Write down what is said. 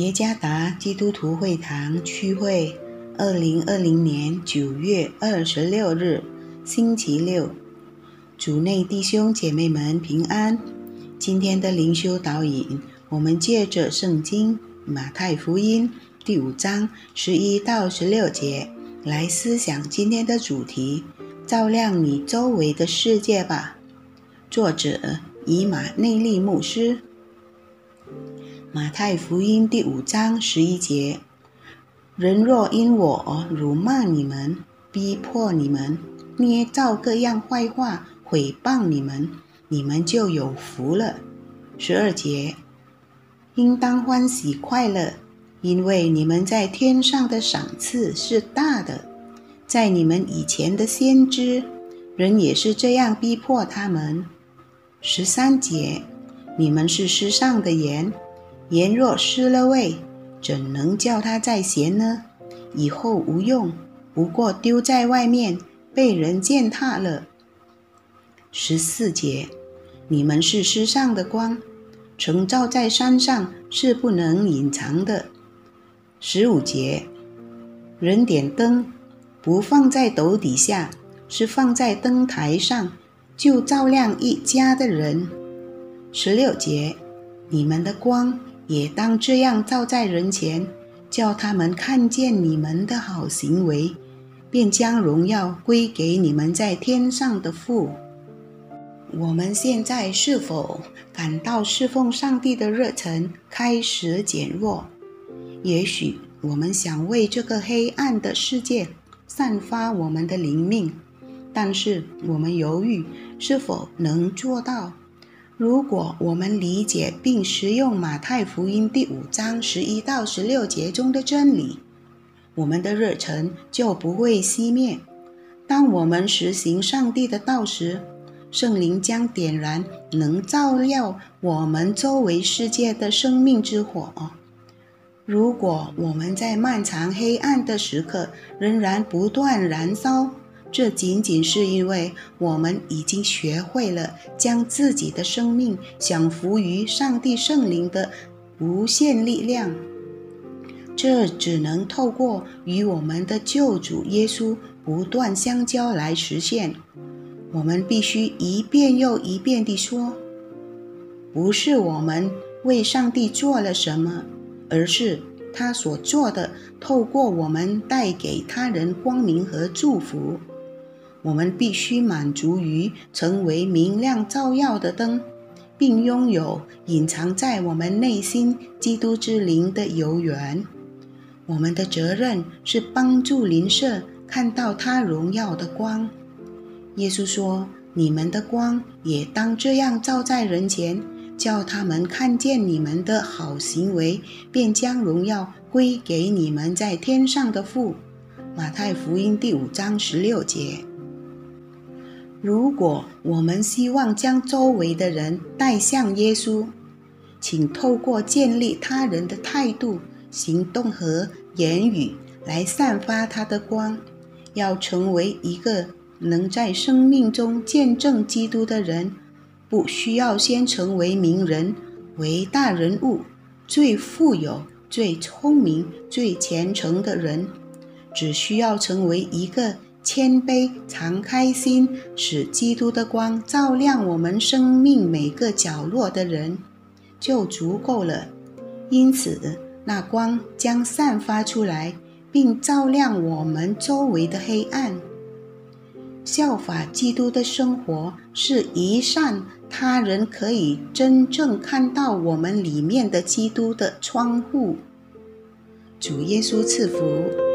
耶加达基督徒会堂区会，二零二零年九月二十六日，星期六，主内弟兄姐妹们平安。今天的灵修导引，我们借着圣经马太福音第五章十一到十六节来思想今天的主题：照亮你周围的世界吧。作者以马内利牧师。马太福音第五章十一节：人若因我辱骂你们、逼迫你们、捏造各样坏话毁谤你们，你们就有福了。十二节：应当欢喜快乐，因为你们在天上的赏赐是大的。在你们以前的先知，人也是这样逼迫他们。十三节：你们是世上的盐。盐若失了味，怎能叫它再咸呢？以后无用，不过丢在外面，被人践踏了。十四节，你们是世上的光，城照在山上是不能隐藏的。十五节，人点灯，不放在斗底下，是放在灯台上，就照亮一家的人。十六节，你们的光。也当这样照在人前，叫他们看见你们的好行为，便将荣耀归给你们在天上的父。我们现在是否感到侍奉上帝的热忱开始减弱？也许我们想为这个黑暗的世界散发我们的灵命，但是我们犹豫是否能做到。如果我们理解并实用马太福音第五章十一到十六节中的真理，我们的热忱就不会熄灭。当我们实行上帝的道时，圣灵将点燃能照亮我们周围世界的生命之火。如果我们在漫长黑暗的时刻仍然不断燃烧，这仅仅是因为我们已经学会了将自己的生命享服于上帝圣灵的无限力量。这只能透过与我们的救主耶稣不断相交来实现。我们必须一遍又一遍地说：“不是我们为上帝做了什么，而是他所做的，透过我们带给他人光明和祝福。”我们必须满足于成为明亮照耀的灯，并拥有隐藏在我们内心基督之灵的游园。我们的责任是帮助邻舍看到他荣耀的光。耶稣说：“你们的光也当这样照在人前，叫他们看见你们的好行为，便将荣耀归给你们在天上的父。”马太福音第五章十六节。如果我们希望将周围的人带向耶稣，请透过建立他人的态度、行动和言语来散发他的光。要成为一个能在生命中见证基督的人，不需要先成为名人、伟大人物、最富有、最聪明、最虔诚的人，只需要成为一个。谦卑、常开心，使基督的光照亮我们生命每个角落的人，就足够了。因此，那光将散发出来，并照亮我们周围的黑暗。效法基督的生活是一扇他人可以真正看到我们里面的基督的窗户。主耶稣赐福。